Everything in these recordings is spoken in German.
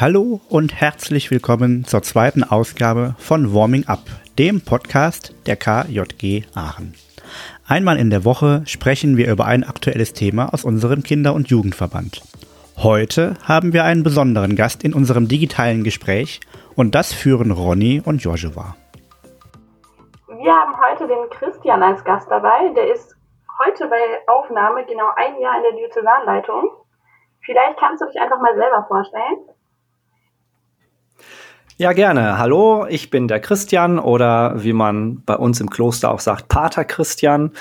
Hallo und herzlich willkommen zur zweiten Ausgabe von Warming Up, dem Podcast der KJG Aachen. Einmal in der Woche sprechen wir über ein aktuelles Thema aus unserem Kinder- und Jugendverband. Heute haben wir einen besonderen Gast in unserem digitalen Gespräch und das führen Ronny und Joshua. Wir haben heute den Christian als Gast dabei. Der ist heute bei Aufnahme genau ein Jahr in der Diözesanleitung. Vielleicht kannst du dich einfach mal selber vorstellen. Ja, gerne. Hallo, ich bin der Christian oder wie man bei uns im Kloster auch sagt, Pater Christian.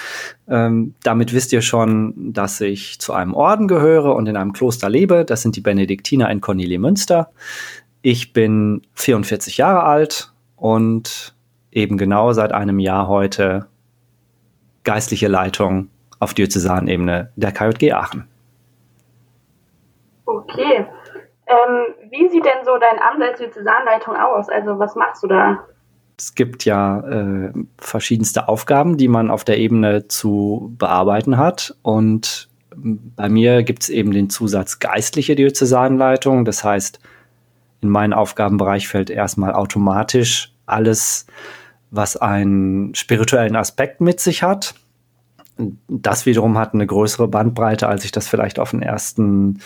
Ähm, damit wisst ihr schon, dass ich zu einem Orden gehöre und in einem Kloster lebe. Das sind die Benediktiner in Cornelie-Münster. Ich bin 44 Jahre alt und eben genau seit einem Jahr heute geistliche Leitung auf Diözesanebene der KJG Aachen. Okay. Ähm, wie sieht denn so dein Amt als Diözesanleitung aus? Also was machst du da? Es gibt ja äh, verschiedenste Aufgaben, die man auf der Ebene zu bearbeiten hat. Und bei mir gibt es eben den Zusatz geistliche Diözesanleitung. Das heißt, in meinen Aufgabenbereich fällt erstmal automatisch alles, was einen spirituellen Aspekt mit sich hat das wiederum hat eine größere Bandbreite, als sich das vielleicht auf den ersten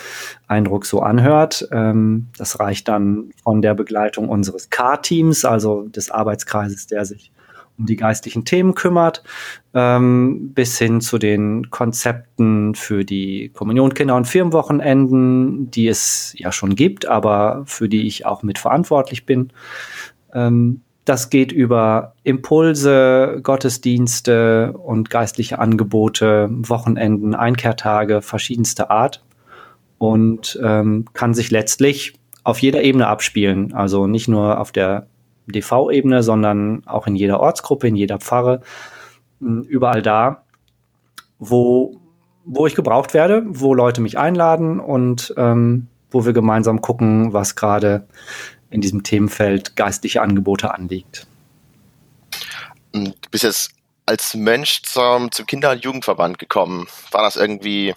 Eindruck so anhört. Ähm, das reicht dann von der Begleitung unseres K-Teams, also des Arbeitskreises, der sich um die geistlichen Themen kümmert, ähm, bis hin zu den Konzepten für die Kommunionkinder- und Firmenwochenenden, die es ja schon gibt, aber für die ich auch mitverantwortlich bin. Ähm, das geht über Impulse, Gottesdienste und geistliche Angebote, Wochenenden, Einkehrtage verschiedenster Art und ähm, kann sich letztlich auf jeder Ebene abspielen. Also nicht nur auf der DV-Ebene, sondern auch in jeder Ortsgruppe, in jeder Pfarre, hm, überall da, wo, wo ich gebraucht werde, wo Leute mich einladen und ähm, wo wir gemeinsam gucken, was gerade in diesem Themenfeld geistliche Angebote anliegt. Du bist jetzt als Mensch zum, zum Kinder- und Jugendverband gekommen. War das irgendwie,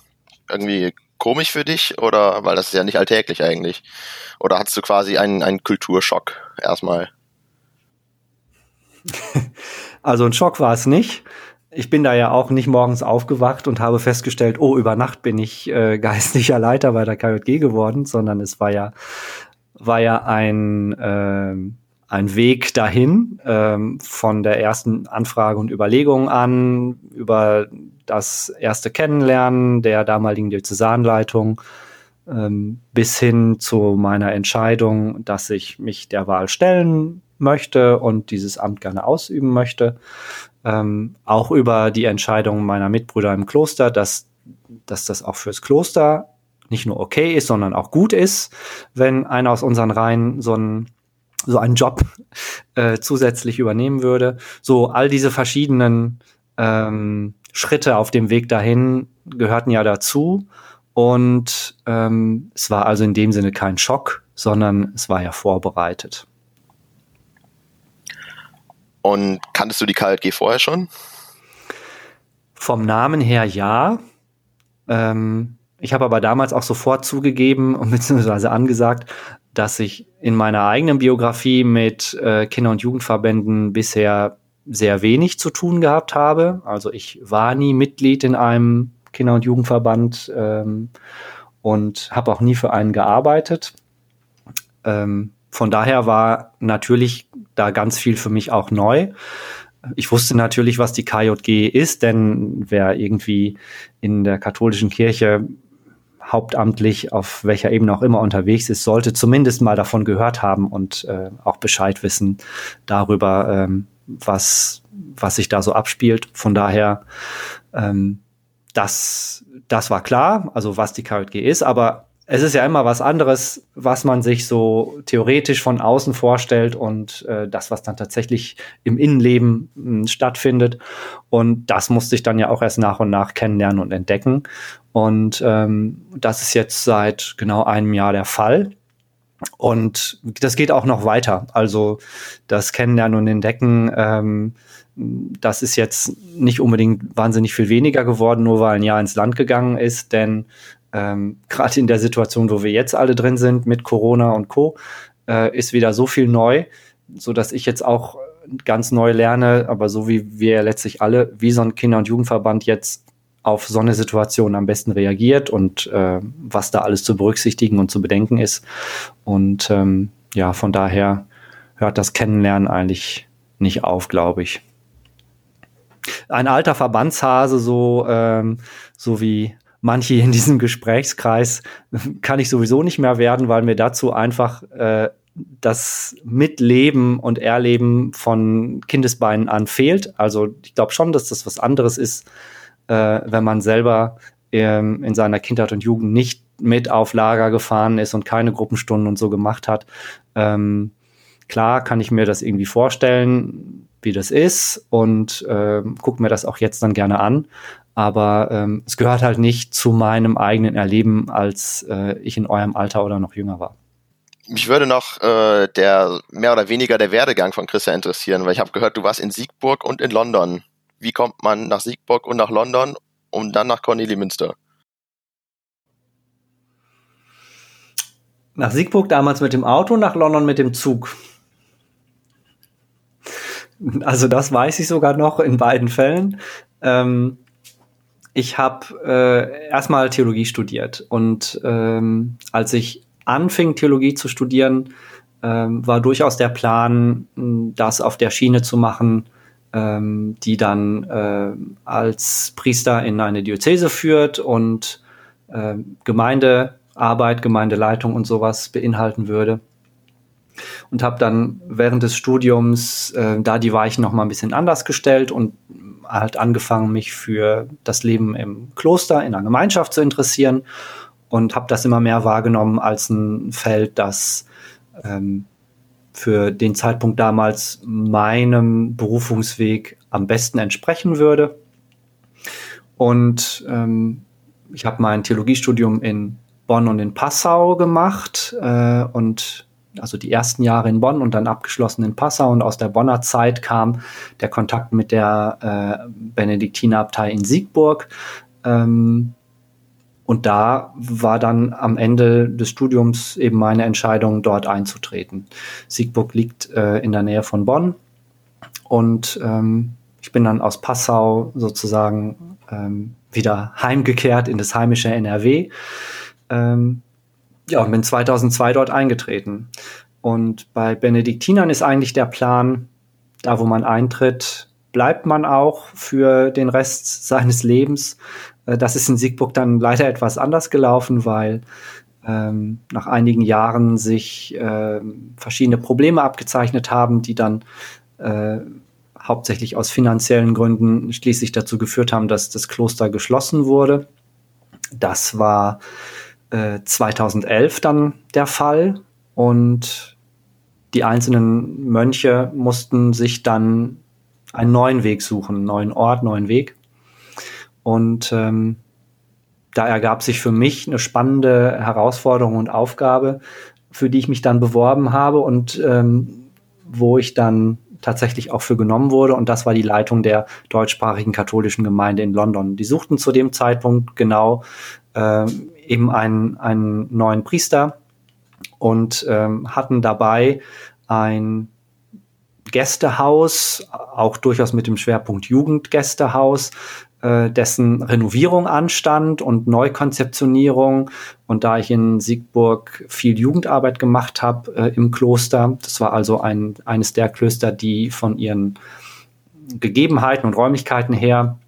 irgendwie komisch für dich oder, weil das ist ja nicht alltäglich eigentlich? Oder hattest du quasi einen, einen Kulturschock erstmal? Also ein Schock war es nicht. Ich bin da ja auch nicht morgens aufgewacht und habe festgestellt, oh, über Nacht bin ich äh, geistlicher Leiter bei der KJG geworden, sondern es war ja war ja ein, äh, ein Weg dahin, ähm, von der ersten Anfrage und Überlegung an, über das erste Kennenlernen der damaligen Diözesanleitung, ähm, bis hin zu meiner Entscheidung, dass ich mich der Wahl stellen möchte und dieses Amt gerne ausüben möchte. Ähm, auch über die Entscheidung meiner Mitbrüder im Kloster, dass, dass das auch fürs Kloster nicht nur okay ist, sondern auch gut ist, wenn einer aus unseren Reihen so einen so einen Job äh, zusätzlich übernehmen würde. So all diese verschiedenen ähm, Schritte auf dem Weg dahin gehörten ja dazu. Und ähm, es war also in dem Sinne kein Schock, sondern es war ja vorbereitet. Und kanntest du die KLG vorher schon? Vom Namen her ja. Ähm, ich habe aber damals auch sofort zugegeben und beziehungsweise angesagt, dass ich in meiner eigenen Biografie mit äh, Kinder- und Jugendverbänden bisher sehr wenig zu tun gehabt habe. Also ich war nie Mitglied in einem Kinder- und Jugendverband ähm, und habe auch nie für einen gearbeitet. Ähm, von daher war natürlich da ganz viel für mich auch neu. Ich wusste natürlich, was die KJG ist, denn wer irgendwie in der katholischen Kirche hauptamtlich auf welcher Ebene auch immer unterwegs ist, sollte zumindest mal davon gehört haben und äh, auch Bescheid wissen darüber, ähm, was, was sich da so abspielt. Von daher, ähm, das, das war klar, also was die KJG ist, aber es ist ja immer was anderes, was man sich so theoretisch von außen vorstellt und äh, das, was dann tatsächlich im Innenleben mh, hm, stattfindet. Und das musste ich dann ja auch erst nach und nach kennenlernen und entdecken. Und ähm, das ist jetzt seit genau einem Jahr der Fall. Und das geht auch noch weiter. Also das Kennenlernen und Entdecken, ähm, das ist jetzt nicht unbedingt wahnsinnig viel weniger geworden, nur weil ein Jahr ins Land gegangen ist, denn ähm, gerade in der Situation, wo wir jetzt alle drin sind mit Corona und Co, äh, ist wieder so viel neu, so dass ich jetzt auch ganz neu lerne, aber so wie wir letztlich alle, wie so ein Kinder- und Jugendverband jetzt auf so eine Situation am besten reagiert und äh, was da alles zu berücksichtigen und zu bedenken ist. Und ähm, ja, von daher hört das Kennenlernen eigentlich nicht auf, glaube ich. Ein alter Verbandshase, so, ähm, so wie manche in diesem Gesprächskreis, kann ich sowieso nicht mehr werden, weil mir dazu einfach äh, das Mitleben und Erleben von Kindesbeinen an fehlt. Also ich glaube schon, dass das was anderes ist, äh, wenn man selber ähm, in seiner Kindheit und Jugend nicht mit auf Lager gefahren ist und keine Gruppenstunden und so gemacht hat. Ähm, klar kann ich mir das irgendwie vorstellen, wie das ist und äh, gucke mir das auch jetzt dann gerne an. Aber ähm, es gehört halt nicht zu meinem eigenen Erleben, als äh, ich in eurem Alter oder noch jünger war. Mich würde noch äh, der mehr oder weniger der Werdegang von Christian interessieren, weil ich habe gehört, du warst in Siegburg und in London. Wie kommt man nach Siegburg und nach London und dann nach Cornelimünster? Nach Siegburg damals mit dem Auto, nach London mit dem Zug. Also das weiß ich sogar noch in beiden Fällen. Ähm, ich habe äh, erstmal Theologie studiert und ähm, als ich anfing, Theologie zu studieren, ähm, war durchaus der Plan, das auf der Schiene zu machen, ähm, die dann äh, als Priester in eine Diözese führt und äh, Gemeindearbeit, Gemeindeleitung und sowas beinhalten würde. Und habe dann während des Studiums äh, da die Weichen noch mal ein bisschen anders gestellt und halt angefangen, mich für das Leben im Kloster, in einer Gemeinschaft zu interessieren und habe das immer mehr wahrgenommen als ein Feld, das ähm, für den Zeitpunkt damals meinem Berufungsweg am besten entsprechen würde. Und ähm, ich habe mein Theologiestudium in Bonn und in Passau gemacht äh, und also die ersten Jahre in Bonn und dann abgeschlossen in Passau und aus der Bonner Zeit kam der Kontakt mit der äh, Benediktinerabtei in Siegburg. Ähm, und da war dann am Ende des Studiums eben meine Entscheidung, dort einzutreten. Siegburg liegt äh, in der Nähe von Bonn und ähm, ich bin dann aus Passau sozusagen ähm, wieder heimgekehrt in das heimische NRW. Ähm, ja, und bin 2002 dort eingetreten. Und bei Benediktinern ist eigentlich der Plan, da wo man eintritt, bleibt man auch für den Rest seines Lebens. Äh, das ist in Siegburg dann leider etwas anders gelaufen, weil ähm, nach einigen Jahren sich äh, verschiedene Probleme abgezeichnet haben, die dann äh, hauptsächlich aus finanziellen Gründen schließlich dazu geführt haben, dass das Kloster geschlossen wurde. Das war äh, 2011 dann der Fall und die einzelnen Mönche mussten sich dann einen neuen Weg suchen, einen neuen Ort, neuen Weg. Und ähm, da ergab sich für mich eine spannende Herausforderung und Aufgabe, für die ich mich dann beworben habe und ähm, wo ich dann tatsächlich auch für genommen wurde. Und das war die Leitung der deutschsprachigen katholischen Gemeinde in London. Die suchten zu dem Zeitpunkt genau äh, eben einen, einen neuen Priester und ähm, hatten dabei ein Gästehaus, auch durchaus mit dem Schwerpunkt Jugendgästehaus, äh, dessen Renovierung anstand und Neukonzeptionierung. Und da ich in Siegburg viel Jugendarbeit gemacht habe äh, im Kloster, das war also ein, eines der Klöster, die von ihren Gegebenheiten und Räumlichkeiten her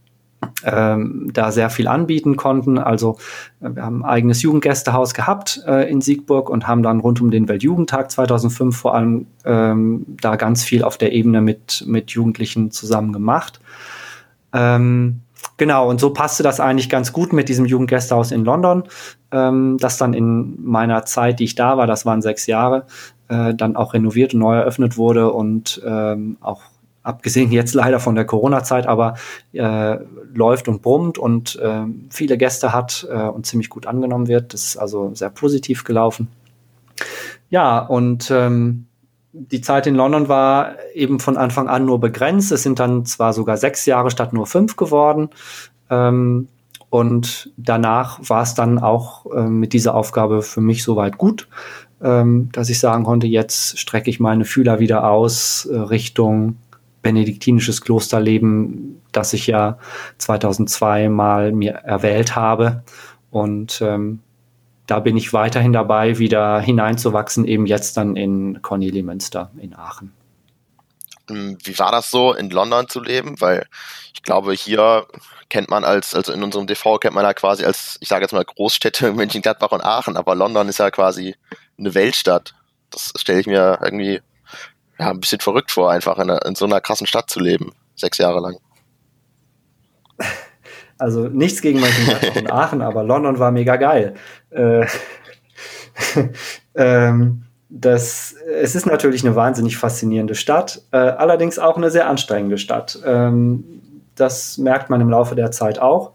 ähm, da sehr viel anbieten konnten. Also äh, wir haben ein eigenes Jugendgästehaus gehabt äh, in Siegburg und haben dann rund um den Weltjugendtag 2005 vor allem ähm, da ganz viel auf der Ebene mit, mit Jugendlichen zusammen gemacht. Ähm, Genau, und so passte das eigentlich ganz gut mit diesem Jugendgästehaus in London, ähm, das dann in meiner Zeit, die ich da war, das waren sechs Jahre, äh, dann auch renoviert und neu eröffnet wurde und ähm, auch abgesehen jetzt leider von der Corona-Zeit, aber äh, läuft und brummt und äh, viele Gäste hat äh, und ziemlich gut angenommen wird. Das ist also sehr positiv gelaufen. Ja, und ähm, die Zeit in London war eben von Anfang an nur begrenzt. Es sind dann zwar sogar sechs Jahre statt nur fünf geworden. Ähm, Und danach war es dann auch äh, mit dieser Aufgabe für mich soweit gut, ähm, dass ich sagen konnte, jetzt strecke ich meine Fühler wieder aus äh, Richtung benediktinisches Klosterleben, das ich ja 2002 mal mir erwählt habe. Und ähm, da bin ich weiterhin dabei, wieder hineinzuwachsen, eben jetzt dann in Cornelimünster in Aachen. Hm, wie war das so, in London zu leben? Weil ich glaube, hier kennt man als, also in unserem DV kennt man ja quasi als, ich sage jetzt mal Großstädte Mönchengladbach und Aachen, aber London ist ja quasi eine Weltstadt. Das stelle ich mir irgendwie ja, ein bisschen verrückt vor, einfach in, in so einer krassen Stadt zu leben, sechs Jahre lang. Also nichts gegen Mönchengladbach und Aachen, aber London war mega geil. Äh, ähm, das, es ist natürlich eine wahnsinnig faszinierende Stadt, äh, allerdings auch eine sehr anstrengende Stadt. Ähm, das merkt man im Laufe der Zeit auch.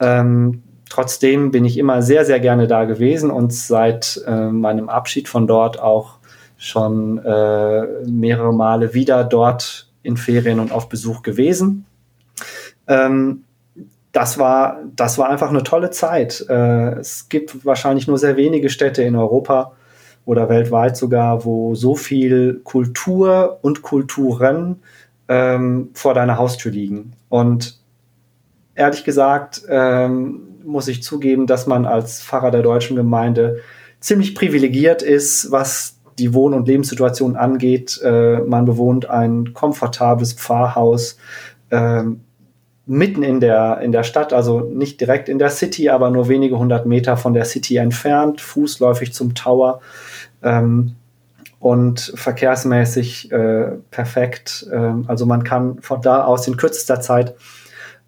Ähm, trotzdem bin ich immer sehr, sehr gerne da gewesen und seit äh, meinem Abschied von dort auch schon äh, mehrere Male wieder dort in Ferien und auf Besuch gewesen. Ähm, das war, das war einfach eine tolle Zeit. Äh, es gibt wahrscheinlich nur sehr wenige Städte in Europa oder weltweit sogar, wo so viel Kultur und Kulturen ähm, vor deiner Haustür liegen. Und ehrlich gesagt ähm, muss ich zugeben, dass man als Pfarrer der deutschen Gemeinde ziemlich privilegiert ist, was die Wohn- und Lebenssituation angeht. Äh, man bewohnt ein komfortables Pfarrhaus ähm, mitten in der, in der Stadt, also nicht direkt in der City, aber nur wenige hundert Meter von der City entfernt, fußläufig zum Tower. Ähm, und verkehrsmäßig äh, perfekt. Ähm, also man kann von da aus in kürzester Zeit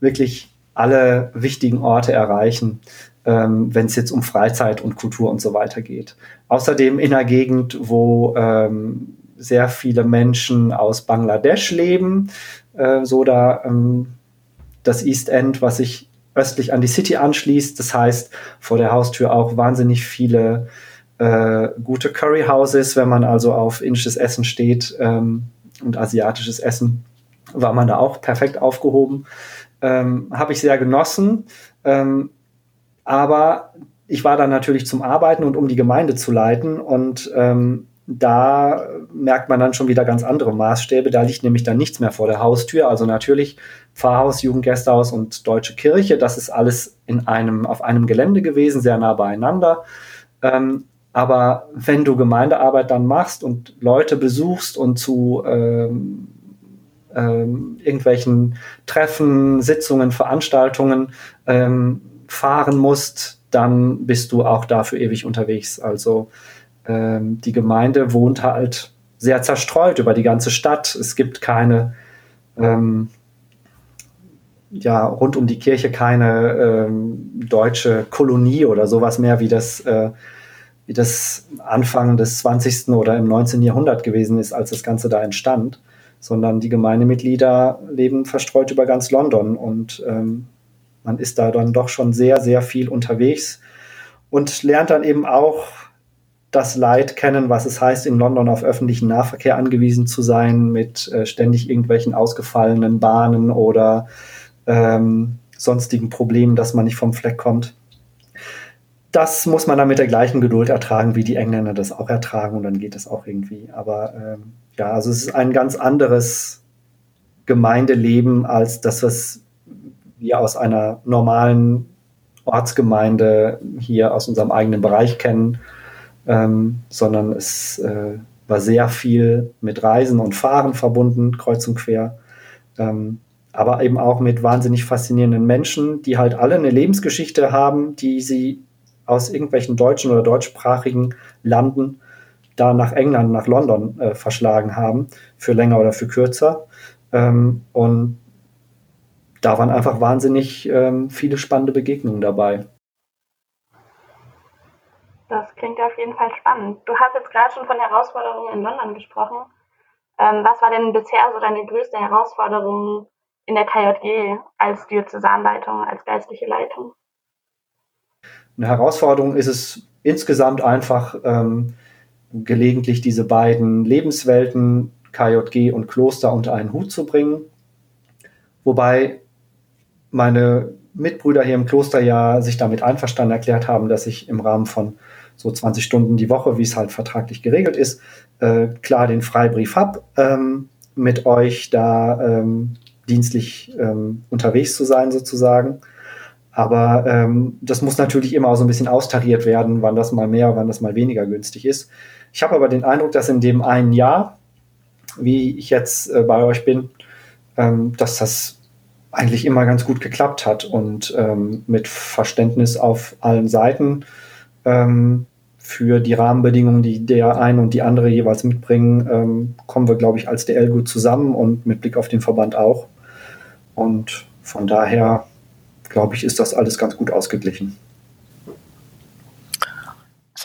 wirklich alle wichtigen Orte erreichen, ähm, wenn es jetzt um Freizeit und Kultur und so weiter geht. Außerdem in einer Gegend, wo ähm, sehr viele Menschen aus Bangladesch leben, äh, so da ähm, das East End, was sich östlich an die City anschließt. Das heißt, vor der Haustür auch wahnsinnig viele äh, gute Curryhouses, wenn man also auf indisches Essen steht ähm, und asiatisches Essen, war man da auch perfekt aufgehoben. Ähm, Habe ich sehr genossen. Ähm, aber ich war dann natürlich zum Arbeiten und um die Gemeinde zu leiten und ähm, da merkt man dann schon wieder ganz andere Maßstäbe. Da liegt nämlich dann nichts mehr vor der Haustür. Also natürlich Pfarrhaus, Jugendgästehaus und Deutsche Kirche. Das ist alles in einem, auf einem Gelände gewesen, sehr nah beieinander. Ähm, aber wenn du Gemeindearbeit dann machst und Leute besuchst und zu ähm, ähm, irgendwelchen Treffen, Sitzungen, Veranstaltungen ähm, fahren musst, dann bist du auch dafür ewig unterwegs. Also ähm, die Gemeinde wohnt halt sehr zerstreut über die ganze Stadt. Es gibt keine, ähm, ja, rund um die Kirche keine ähm, deutsche Kolonie oder sowas mehr, wie das äh, wie das Anfang des 20. oder im 19. Jahrhundert gewesen ist, als das Ganze da entstand, sondern die Gemeindemitglieder leben verstreut über ganz London und ähm, man ist da dann doch schon sehr, sehr viel unterwegs und lernt dann eben auch das Leid kennen, was es heißt, in London auf öffentlichen Nahverkehr angewiesen zu sein, mit äh, ständig irgendwelchen ausgefallenen Bahnen oder ähm, sonstigen Problemen, dass man nicht vom Fleck kommt das muss man dann mit der gleichen Geduld ertragen, wie die Engländer das auch ertragen und dann geht es auch irgendwie. Aber ähm, ja, also es ist ein ganz anderes Gemeindeleben als das, was wir aus einer normalen Ortsgemeinde hier aus unserem eigenen Bereich kennen, ähm, sondern es äh, war sehr viel mit Reisen und Fahren verbunden, kreuz und quer. Ähm, aber eben auch mit wahnsinnig faszinierenden Menschen, die halt alle eine Lebensgeschichte haben, die sie aus irgendwelchen deutschen oder deutschsprachigen Landen da nach England, nach London äh, verschlagen haben, für länger oder für kürzer. Ähm, und da waren einfach wahnsinnig ähm, viele spannende Begegnungen dabei. Das klingt auf jeden Fall spannend. Du hast jetzt gerade schon von Herausforderungen in London gesprochen. Ähm, was war denn bisher so deine größte Herausforderung in der KJG als Diözesanleitung, als geistliche Leitung? Eine Herausforderung ist es insgesamt einfach, ähm, gelegentlich diese beiden Lebenswelten, KJG und Kloster, unter einen Hut zu bringen. Wobei meine Mitbrüder hier im Kloster ja sich damit einverstanden erklärt haben, dass ich im Rahmen von so 20 Stunden die Woche, wie es halt vertraglich geregelt ist, äh, klar den Freibrief habe, ähm, mit euch da ähm, dienstlich ähm, unterwegs zu sein sozusagen. Aber ähm, das muss natürlich immer so ein bisschen austariert werden, wann das mal mehr, wann das mal weniger günstig ist. Ich habe aber den Eindruck, dass in dem einen Jahr, wie ich jetzt äh, bei euch bin, ähm, dass das eigentlich immer ganz gut geklappt hat und ähm, mit Verständnis auf allen Seiten ähm, für die Rahmenbedingungen, die der eine und die andere jeweils mitbringen, ähm, kommen wir, glaube ich, als DL gut zusammen und mit Blick auf den Verband auch. Und von daher glaube ich, ist das alles ganz gut ausgeglichen.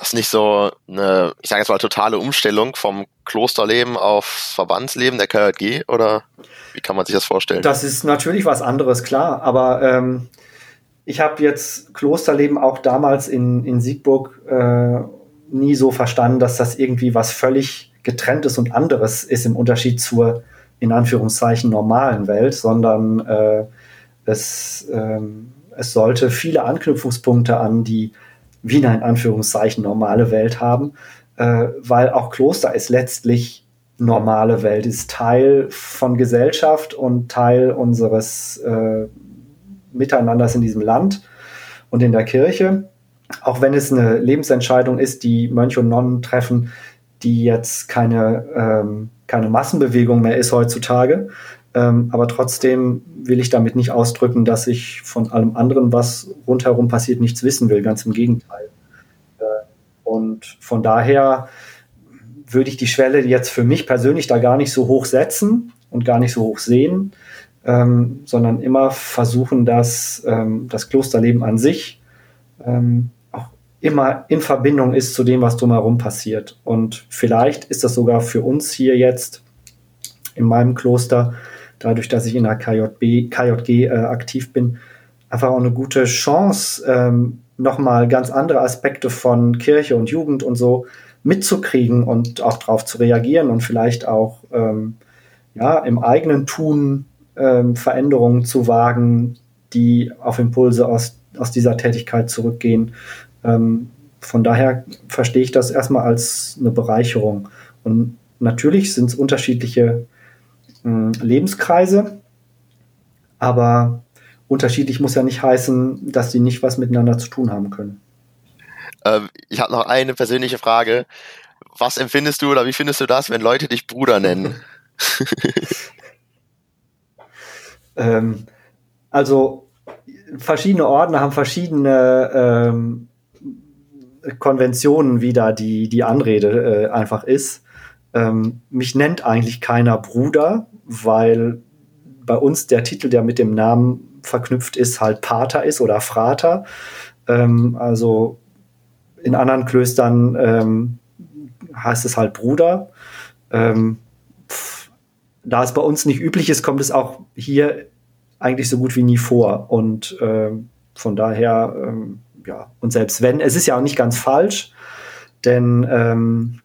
Das nicht so eine, ich sage jetzt mal, totale Umstellung vom Klosterleben aufs Verbandsleben der KJG oder wie kann man sich das vorstellen? Das ist natürlich was anderes, klar, aber ähm, ich habe jetzt Klosterleben auch damals in, in Siegburg äh, nie so verstanden, dass das irgendwie was völlig getrenntes und anderes ist im Unterschied zur in Anführungszeichen normalen Welt, sondern äh, es, ähm, es sollte viele Anknüpfungspunkte an die Wiener in Anführungszeichen normale Welt haben, äh, weil auch Kloster ist letztlich normale Welt, ist Teil von Gesellschaft und Teil unseres äh, Miteinanders in diesem Land und in der Kirche. Auch wenn es eine Lebensentscheidung ist, die Mönche und Nonnen treffen, die jetzt keine, ähm, keine Massenbewegung mehr ist heutzutage, ähm, aber trotzdem will ich damit nicht ausdrücken, dass ich von allem anderen, was rundherum passiert, nichts wissen will. Ganz im Gegenteil. Äh, und von daher würde ich die Schwelle jetzt für mich persönlich da gar nicht so hoch setzen und gar nicht so hoch sehen, ähm, sondern immer versuchen, dass ähm, das Klosterleben an sich ähm, auch immer in Verbindung ist zu dem, was drumherum passiert. Und vielleicht ist das sogar für uns hier jetzt in meinem Kloster dadurch, dass ich in der KJB, KJG äh, aktiv bin, einfach auch eine gute Chance, ähm, nochmal ganz andere Aspekte von Kirche und Jugend und so mitzukriegen und auch darauf zu reagieren und vielleicht auch ähm, ja, im eigenen Tun ähm, Veränderungen zu wagen, die auf Impulse aus, aus dieser Tätigkeit zurückgehen. Ähm, von daher verstehe ich das erstmal als eine Bereicherung. Und natürlich sind es unterschiedliche Lebenskreise. Aber unterschiedlich muss ja nicht heißen, dass die nicht was miteinander zu tun haben können. Ähm, ich habe noch eine persönliche Frage. Was empfindest du oder wie findest du das, wenn Leute dich Bruder nennen? ähm, also verschiedene Ordner haben verschiedene ähm, Konventionen, wie da die, die Anrede äh, einfach ist. Ähm, mich nennt eigentlich keiner Bruder, weil bei uns der Titel, der mit dem Namen verknüpft ist, halt Pater ist oder Frater. Ähm, also in anderen Klöstern ähm, heißt es halt Bruder. Ähm, pff, da es bei uns nicht üblich ist, kommt es auch hier eigentlich so gut wie nie vor. Und ähm, von daher, ähm, ja, und selbst wenn, es ist ja auch nicht ganz falsch, denn ähm,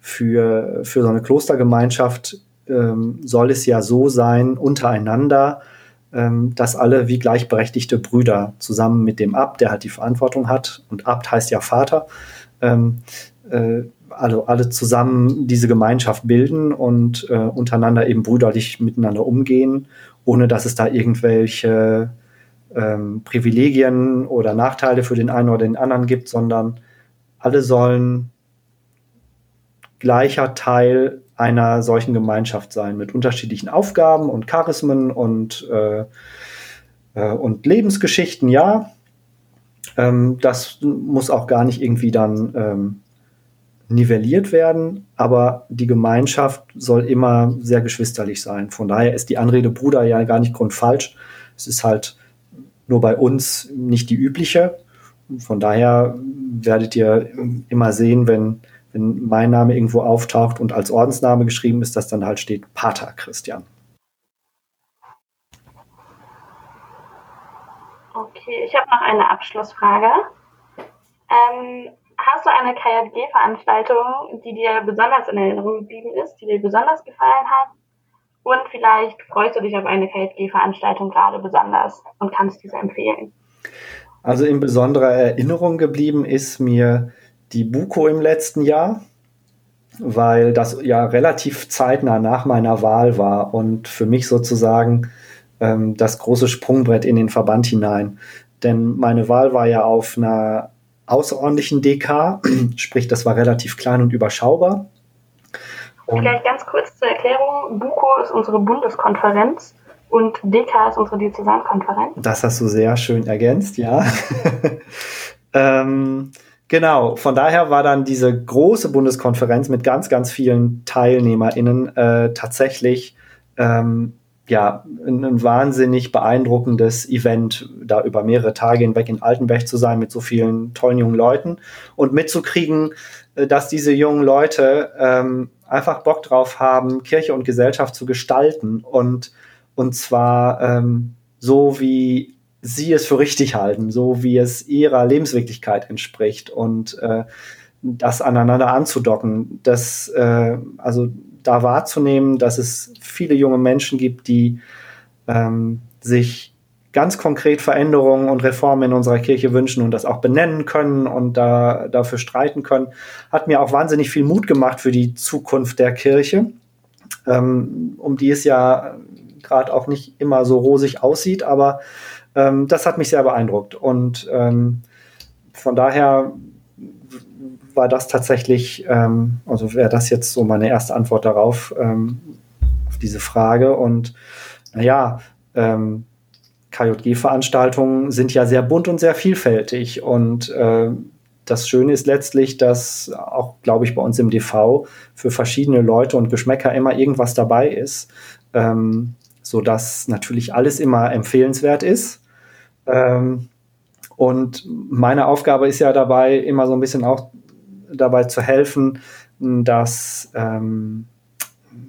für, für so eine Klostergemeinschaft ähm, soll es ja so sein untereinander, ähm, dass alle wie gleichberechtigte Brüder zusammen mit dem Abt, der halt die Verantwortung hat, und Abt heißt ja Vater, ähm, äh, also alle zusammen diese Gemeinschaft bilden und äh, untereinander eben brüderlich miteinander umgehen, ohne dass es da irgendwelche ähm, Privilegien oder Nachteile für den einen oder den anderen gibt, sondern alle sollen gleicher Teil einer solchen Gemeinschaft sein, mit unterschiedlichen Aufgaben und Charismen und, äh, äh, und Lebensgeschichten, ja. Ähm, das muss auch gar nicht irgendwie dann ähm, nivelliert werden, aber die Gemeinschaft soll immer sehr geschwisterlich sein. Von daher ist die Anrede Bruder ja gar nicht grundfalsch. Es ist halt nur bei uns nicht die übliche. Von daher werdet ihr immer sehen, wenn wenn mein Name irgendwo auftaucht und als Ordensname geschrieben ist, dass dann halt steht Pater Christian. Okay, ich habe noch eine Abschlussfrage. Ähm, hast du eine KJG-Veranstaltung, die dir besonders in Erinnerung geblieben ist, die dir besonders gefallen hat? Und vielleicht freust du dich auf eine KJG-Veranstaltung gerade besonders und kannst diese empfehlen. Also in besonderer Erinnerung geblieben ist mir die Buko im letzten Jahr, weil das ja relativ zeitnah nach meiner Wahl war und für mich sozusagen ähm, das große Sprungbrett in den Verband hinein. Denn meine Wahl war ja auf einer außerordentlichen DK, sprich, das war relativ klein und überschaubar. Und Vielleicht ganz kurz zur Erklärung: BUKO ist unsere Bundeskonferenz und DK ist unsere Diözesankonferenz. Das hast du sehr schön ergänzt, ja. ähm, genau, von daher war dann diese große Bundeskonferenz mit ganz, ganz vielen TeilnehmerInnen äh, tatsächlich ähm, ja, ein, ein, wahnsinnig beeindruckendes Event, da über mehrere Tage hinweg in Altenberg zu sein mit so vielen tollen jungen Leuten und mitzukriegen, äh, dass diese jungen Leute ähm, einfach Bock drauf haben, Kirche und Gesellschaft zu gestalten und, und zwar ähm, so, wie sie es für richtig halten, so wie es ihrer Lebenswirklichkeit entspricht und äh, das aneinander anzudocken. Das, äh, also da wahrzunehmen, dass es viele junge Menschen gibt, die ähm, sich ganz konkret Veränderungen und Reformen in unserer Kirche wünschen und das auch benennen können und da, dafür streiten können, hat mir auch wahnsinnig viel Mut gemacht für die Zukunft der Kirche, ähm, um die es ja gerade auch nicht immer so rosig aussieht, aber ähm, das hat mich sehr beeindruckt und ähm, von daher war das tatsächlich, ähm, also wäre das jetzt so meine erste Antwort darauf, ähm, auf diese Frage. Und naja, ähm, KJG-Veranstaltungen sind ja sehr bunt und sehr vielfältig. Und äh, das Schöne ist letztlich, dass auch, glaube ich, bei uns im DV für verschiedene Leute und Geschmäcker immer irgendwas dabei ist, ähm, sodass natürlich alles immer empfehlenswert ist. Ähm, und meine Aufgabe ist ja dabei, immer so ein bisschen auch dabei zu helfen, dass, ähm,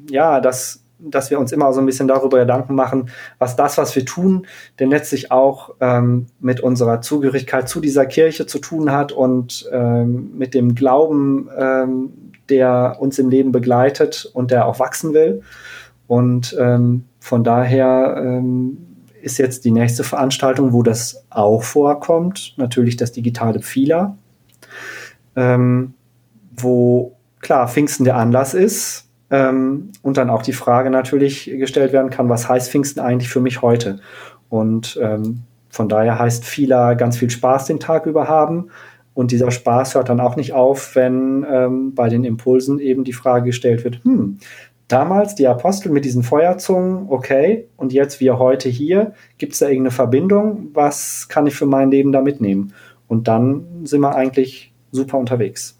ja, dass, dass wir uns immer so ein bisschen darüber Gedanken machen, was das, was wir tun, denn letztlich auch ähm, mit unserer Zugehörigkeit zu dieser Kirche zu tun hat und ähm, mit dem Glauben, ähm, der uns im Leben begleitet und der auch wachsen will. Und ähm, von daher ähm, ist jetzt die nächste Veranstaltung, wo das auch vorkommt, natürlich das digitale Pfila ähm, wo klar Pfingsten der Anlass ist ähm, und dann auch die Frage natürlich gestellt werden kann, was heißt Pfingsten eigentlich für mich heute? Und ähm, von daher heißt vieler ganz viel Spaß den Tag über haben. Und dieser Spaß hört dann auch nicht auf, wenn ähm, bei den Impulsen eben die Frage gestellt wird, hm, damals die Apostel mit diesen Feuerzungen, okay, und jetzt wir heute hier, gibt es da irgendeine Verbindung? Was kann ich für mein Leben da mitnehmen? Und dann sind wir eigentlich super unterwegs.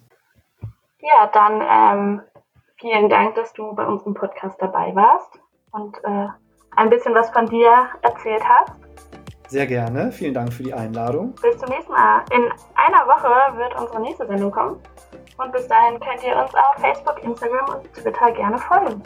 Ja, dann ähm, vielen Dank, dass du bei unserem Podcast dabei warst und äh, ein bisschen was von dir erzählt hast. Sehr gerne. Vielen Dank für die Einladung. Bis zum nächsten Mal. In einer Woche wird unsere nächste Sendung kommen. Und bis dahin könnt ihr uns auf Facebook, Instagram und Twitter gerne folgen.